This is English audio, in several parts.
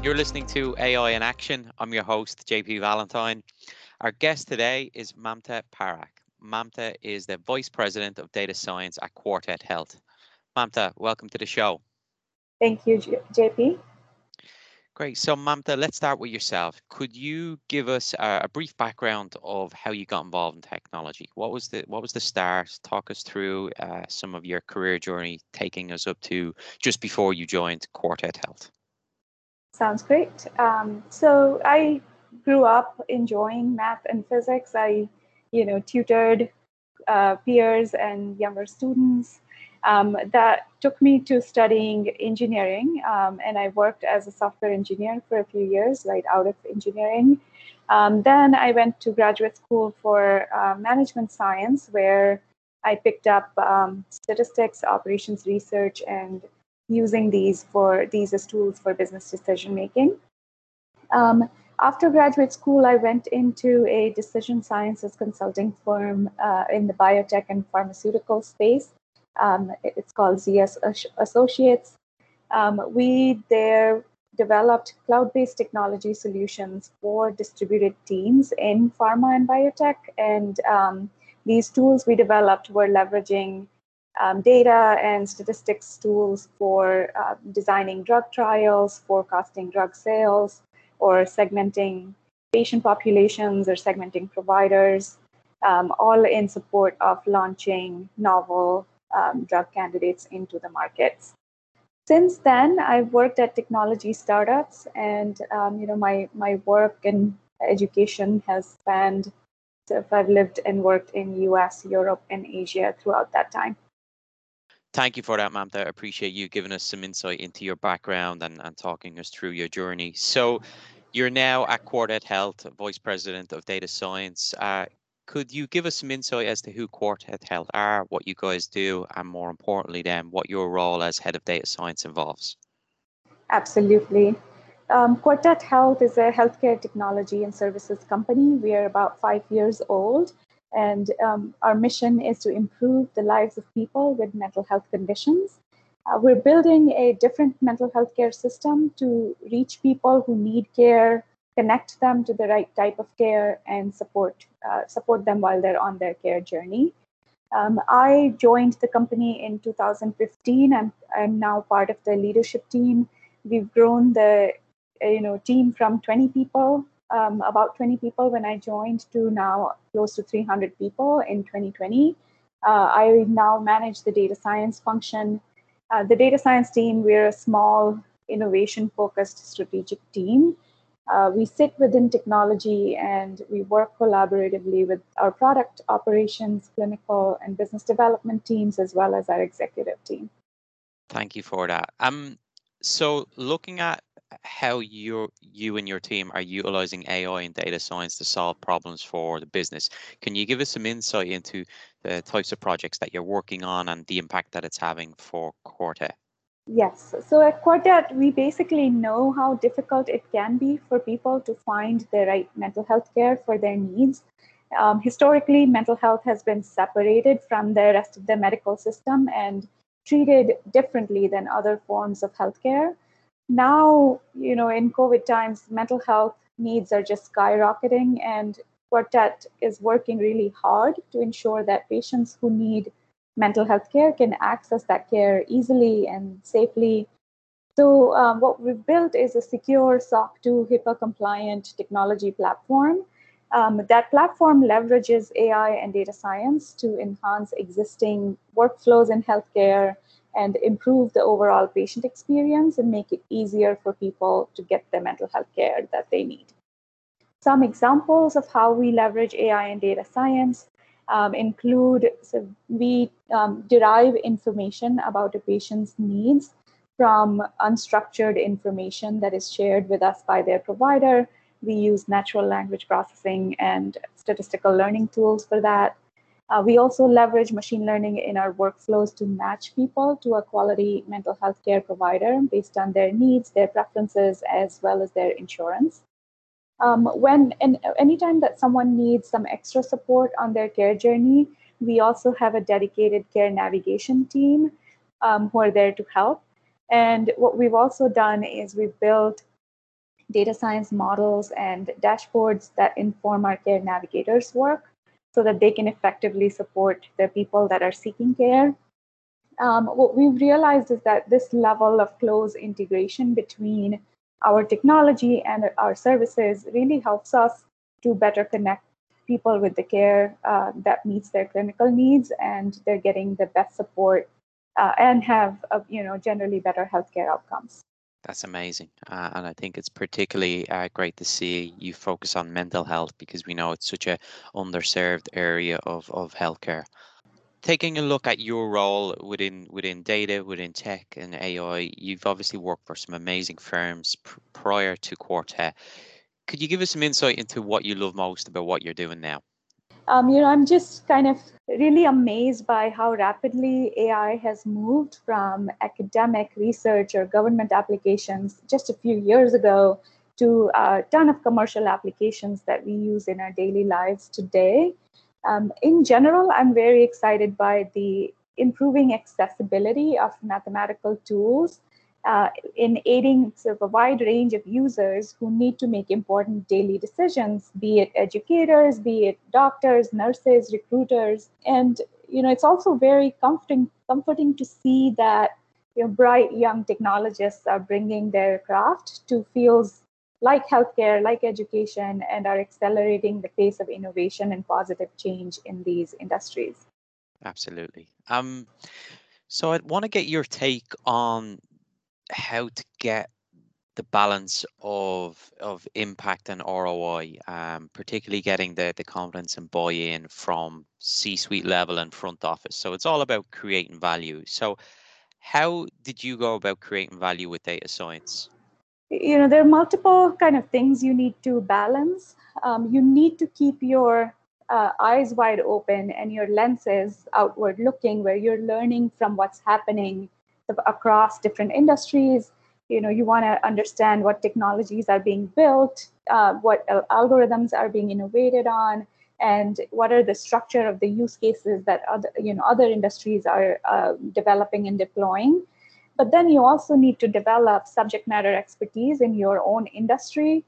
You're listening to AI in Action. I'm your host, JP Valentine. Our guest today is Mamta Parakh. Mamta is the Vice President of Data Science at Quartet Health. Mamta, welcome to the show. Thank you, JP. Great. So, Mamta, let's start with yourself. Could you give us a, a, brief background of how you got involved in technology? What was the What was the start? Talk us through uh, some of your career journey, taking us up to just before you joined Quartet Health. Sounds great. Um, so I grew up enjoying math and physics. I, you know, tutored uh, peers and younger students. Um, that took me to studying engineering, um, and I worked as a software engineer for a few years, right out of engineering. Um, then I went to graduate school for uh, management science, where I picked up um, statistics, operations research, and using these for these as tools for business decision making. Um, after graduate school, I went into a decision sciences consulting firm uh, in the biotech and pharmaceutical space. Um, it's called ZS Associates. Um, we there developed cloud-based technology solutions for distributed teams in pharma and biotech. And um, these tools we developed were leveraging um, data and statistics tools for uh, designing drug trials, forecasting drug sales, or segmenting patient populations or segmenting providers, um, all in support of launching novel um, drug candidates into the markets. Since then, I've worked at technology startups, and um, you know my my work and education has spanned. So I've lived and worked in U.S., Europe, and Asia throughout that time. Thank you for that, Mamta. I appreciate you giving us some insight into your background and, and talking us through your journey. So, you're now at Quartet Health, Vice President of Data Science. Uh, could you give us some insight as to who Quartet Health are, what you guys do, and more importantly, then, what your role as Head of Data Science involves? Absolutely. Um, Quartet Health is a healthcare technology and services company. We are about five years old and um, our mission is to improve the lives of people with mental health conditions. Uh, we're building a different mental health care system to reach people who need care, connect them to the right type of care, and support uh, support them while they're on their care journey. Um, I joined the company in 2015. I'm, I'm now part of the leadership team. We've grown the you know team from 20 people um, about 20 people when I joined to now close to 300 people in 2020. Uh, I now manage the data science function. Uh, the data science team, we're a small, innovation focused strategic team. Uh, we sit within technology and we work collaboratively with our product operations, clinical, and business development teams, as well as our executive team. Thank you for that. Um, so, looking at how you you and your team are utilizing AI and data science to solve problems for the business. Can you give us some insight into the types of projects that you're working on and the impact that it's having for Quartet? Yes. So at Quartet, we basically know how difficult it can be for people to find the right mental health care for their needs. Um, historically, mental health has been separated from the rest of the medical system and treated differently than other forms of healthcare now, you know, in COVID times, mental health needs are just skyrocketing, and Quartet is working really hard to ensure that patients who need mental health care can access that care easily and safely. So, um, what we've built is a secure SOC 2 HIPAA compliant technology platform. Um, that platform leverages AI and data science to enhance existing workflows in healthcare and improve the overall patient experience and make it easier for people to get the mental health care that they need. Some examples of how we leverage AI and data science um, include so we um, derive information about a patient's needs from unstructured information that is shared with us by their provider. We use natural language processing and statistical learning tools for that. Uh, we also leverage machine learning in our workflows to match people to a quality mental health care provider based on their needs, their preferences, as well as their insurance. Um, when and anytime that someone needs some extra support on their care journey, we also have a dedicated care navigation team um, who are there to help. And what we've also done is we've built data science models and dashboards that inform our care navigators' work so that they can effectively support the people that are seeking care. Um, what we've realized is that this level of close integration between our technology and our services really helps us to better connect people with the care uh, that meets their clinical needs and they're getting the best support uh, and have uh, you know generally better healthcare outcomes that's amazing. Uh, and I think it's particularly uh, great to see you focus on mental health because we know it's such a underserved area of, of healthcare. Taking a look at your role within within data, within tech and AI, you've obviously worked for some amazing firms pr- prior to Quartet. Could you give us some insight into what you love most about what you're doing now? Um, you know, I'm just kind of really amazed by how rapidly AI has moved from academic research or government applications just a few years ago to a ton of commercial applications that we use in our daily lives today. Um, in general, I'm very excited by the improving accessibility of mathematical tools uh, in aiding sort of a wide range of users who need to make important daily decisions, be it educators, be it doctors, nurses, recruiters. And you know, it's also very comforting comforting to see that you know, bright young technologists are bringing their craft to fields like healthcare, like education, and are accelerating the pace of innovation and positive change in these industries. Absolutely. Um, so I want to get your take on how to get the balance of of impact and ROI, um, particularly getting the the confidence and buy-in from C-suite level and front office. So it's all about creating value. So how did you go about creating value with data science? You know, there are multiple kind of things you need to balance. Um, you need to keep your uh, eyes wide open and your lenses outward looking, where you're learning from what's happening across different industries. You know, you want to understand what technologies are being built, uh, what algorithms are being innovated on, and what are the structure of the use cases that other you know other industries are uh, developing and deploying. But then you also need to develop subject matter expertise in your own industry.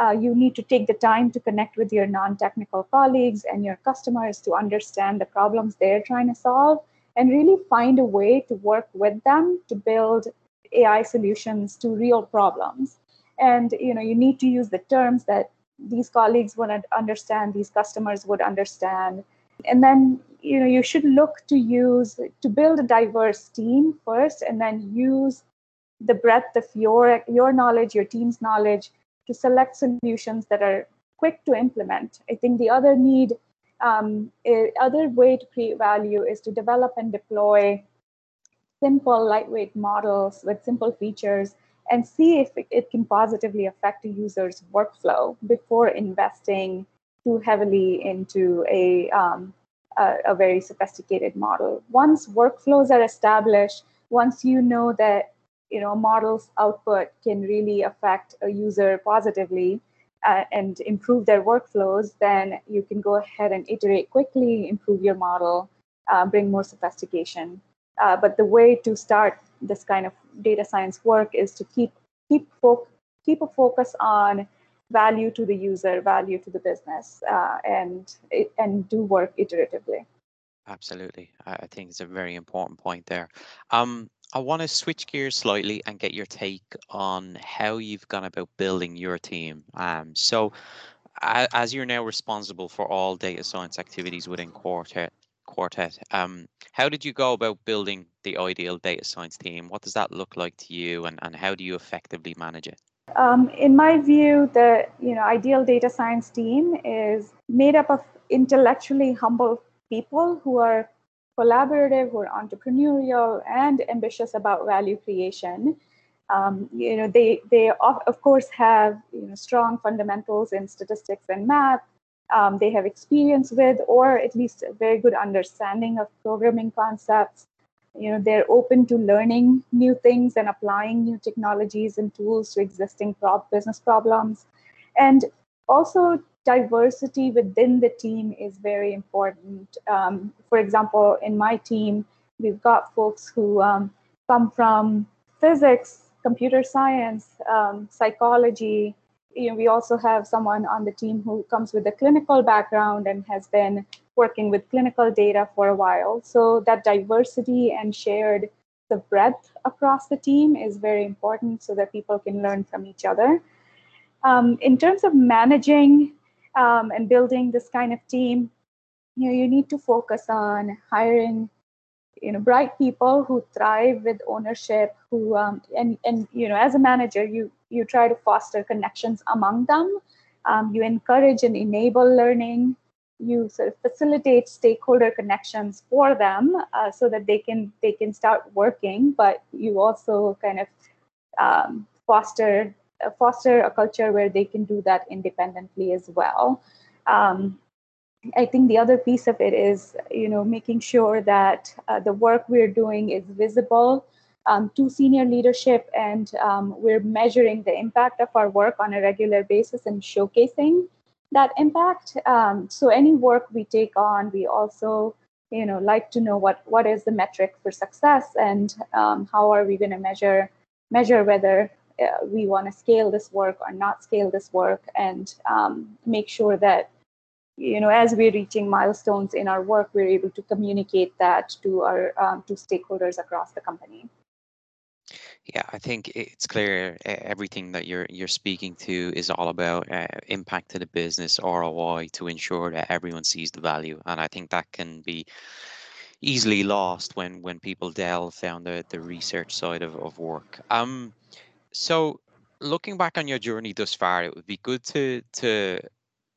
Uh, you need to take the time to connect with your non-technical colleagues and your customers to understand the problems they're trying to solve and really find a way to work with them to build AI solutions to real problems. And you know, you need to use the terms that these colleagues would understand, these customers would understand. And then you know, you should look to use to build a diverse team first, and then use the breadth of your your knowledge, your team's knowledge to select solutions that are quick to implement. I think the other need um, other way to create value is to develop and deploy simple, lightweight models with simple features and see if it can positively affect a user's workflow before investing too heavily into a, um, a, a very sophisticated model. Once workflows are established, once you know that you know a model's output can really affect a user positively, uh, and improve their workflows, then you can go ahead and iterate quickly, improve your model, uh, bring more sophistication. Uh, but the way to start this kind of data science work is to keep keep fo- keep a focus on value to the user, value to the business, uh, and and do work iteratively. Absolutely, I think it's a very important point there. Um, I want to switch gears slightly and get your take on how you've gone about building your team. Um, so, as you're now responsible for all data science activities within Quartet, Quartet, um, how did you go about building the ideal data science team? What does that look like to you, and, and how do you effectively manage it? Um, in my view, the you know ideal data science team is made up of intellectually humble people who are collaborative, who are entrepreneurial, and ambitious about value creation. Um, you know, they they of, of course have you know strong fundamentals in statistics and math. Um, they have experience with, or at least a very good understanding of programming concepts. You know, they're open to learning new things and applying new technologies and tools to existing pro- business problems. And also diversity within the team is very important. Um, for example, in my team, we've got folks who um, come from physics, computer science, um, psychology. You know, we also have someone on the team who comes with a clinical background and has been working with clinical data for a while. So that diversity and shared the breadth across the team is very important so that people can learn from each other. Um, in terms of managing um, and building this kind of team, you know, you need to focus on hiring, you know, bright people who thrive with ownership. Who um, and and you know, as a manager, you you try to foster connections among them. Um, you encourage and enable learning. You sort of facilitate stakeholder connections for them uh, so that they can they can start working. But you also kind of um, foster foster a culture where they can do that independently as well. Um, I think the other piece of it is, you know, making sure that uh, the work we're doing is visible um, to senior leadership, and um, we're measuring the impact of our work on a regular basis and showcasing that impact. Um, so any work we take on, we also, you know, like to know what what is the metric for success and um, how are we going to measure measure whether uh, we want to scale this work or not scale this work and um, make sure that you know as we're reaching milestones in our work we're able to communicate that to our um, to stakeholders across the company yeah, I think it's clear everything that you're you're speaking to is all about uh, impact to the business ROI to ensure that everyone sees the value, and I think that can be easily lost when when people delve down the the research side of, of work. Um, so, looking back on your journey thus far, it would be good to to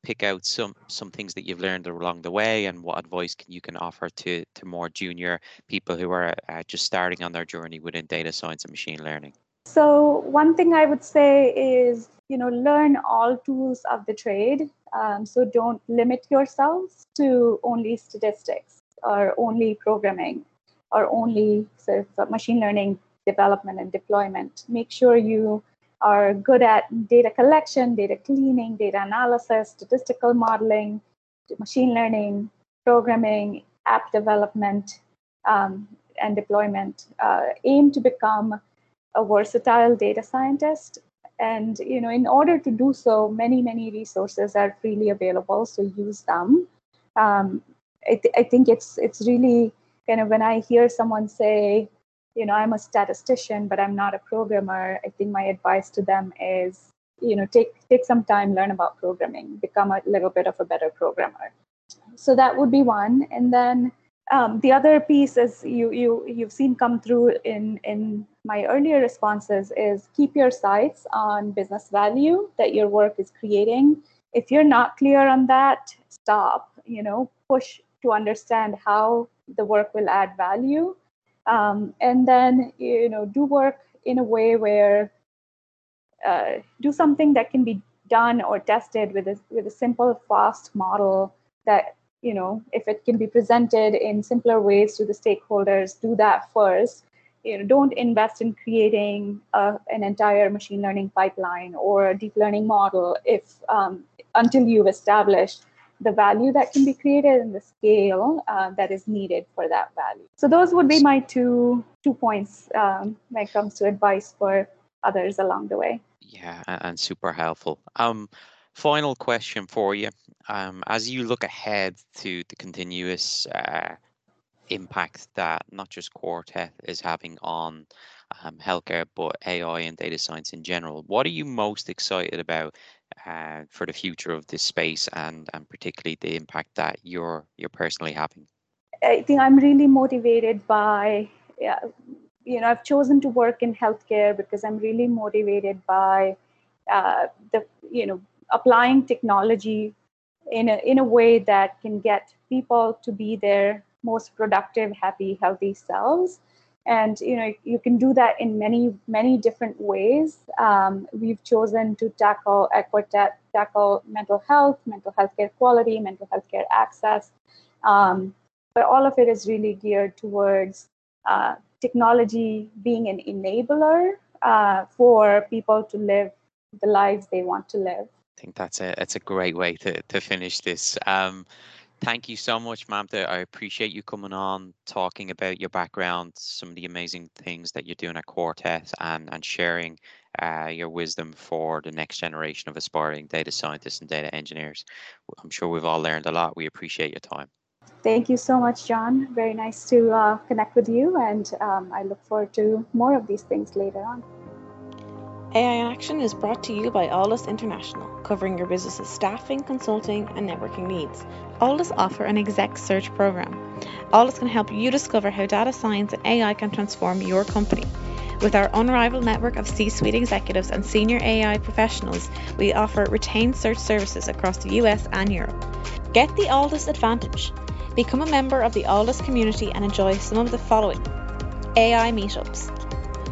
pick out some some things that you've learned along the way, and what advice can you can offer to to more junior people who are uh, just starting on their journey within data science and machine learning. So, one thing I would say is, you know, learn all tools of the trade. Um, so, don't limit yourselves to only statistics or only programming or only sort of machine learning development and deployment. Make sure you are good at data collection, data cleaning, data analysis, statistical modeling, machine learning, programming, app development, um, and deployment. Uh, aim to become a versatile data scientist. And you know, in order to do so, many many resources are freely available, so use them. Um, I, th- I think it's it's really kind of when I hear someone say, you know i'm a statistician but i'm not a programmer. I think my advice to them is you know take take some time learn about programming become a little bit of a better programmer. So that would be one. And then um, the other piece is you you you've seen come through in in my earlier responses is keep your sights on business value that your work is creating. If you're not clear on that stop you know push to understand how the work will add value um, and then you know do work in a way where uh, do something that can be done or tested with a with a simple fast model that you know if it can be presented in simpler ways to the stakeholders do that first. You know don't invest in creating a, an entire machine learning pipeline or a deep learning model if um, until you've established the value that can be created and the scale uh, that is needed for that value. So those would be my two two points um, when it comes to advice for others along the way. Yeah, and super helpful. Um, final question for you: um, as you look ahead to the continuous uh, impact that not just Quartet is having on um, healthcare, but AI and data science in general. What are you most excited about uh, for the future of this space and, and particularly the impact that you're you're personally having? I think I'm really motivated by, you know, I've chosen to work in healthcare because I'm really motivated by uh, the, you know, applying technology in a in a way that can get people to be their most productive, happy, healthy selves. And you know you can do that in many many different ways. Um, we've chosen to tackle Equitet, tackle mental health, mental health care quality, mental health care access, um, but all of it is really geared towards uh, technology being an enabler uh, for people to live the lives they want to live. I think that's a that's a great way to to finish this. Um, thank you so much, Mamta. I appreciate you coming on, talking about your background, some of the amazing things that you're doing at Quartet, and and sharing uh, your wisdom for the next generation of aspiring data scientists and data engineers. I'm sure we've all learned a lot. We appreciate your time. Thank you so much, John. Very nice to uh, connect with you, and um, I look forward to more of these things later on. AI Action is brought to you by Alldus International, covering your business's staffing, consulting, and networking needs. Alldus offer an exec search program. Alldus can help you discover how data science and AI can transform your company. With our unrivaled network of C suite executives and senior AI professionals, we offer retained search services across the US and Europe. Get the Alldus advantage. Become a member of the Alldus community and enjoy some of the following AI meetups.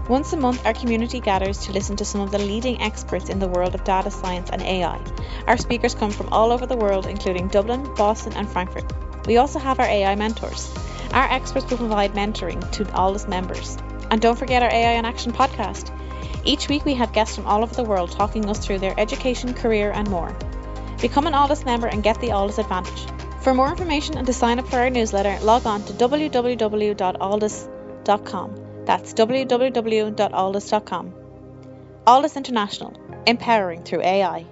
Once a month, our community gathers to listen to some of the leading experts in the world of data science and AI. Our speakers come from all over the world, including Dublin, Boston, and Frankfurt. We also have our AI mentors. Our experts will provide mentoring to Alldus members. And don't forget our AI in Action podcast. Each week, we have guests from all over the world talking us through their education, career, and more. Become an Alldus member and get the Alldus advantage. For more information and to sign up for our newsletter, log on to www.alldus.com. That's www.alldus.com. Alldus International, empowering through AI.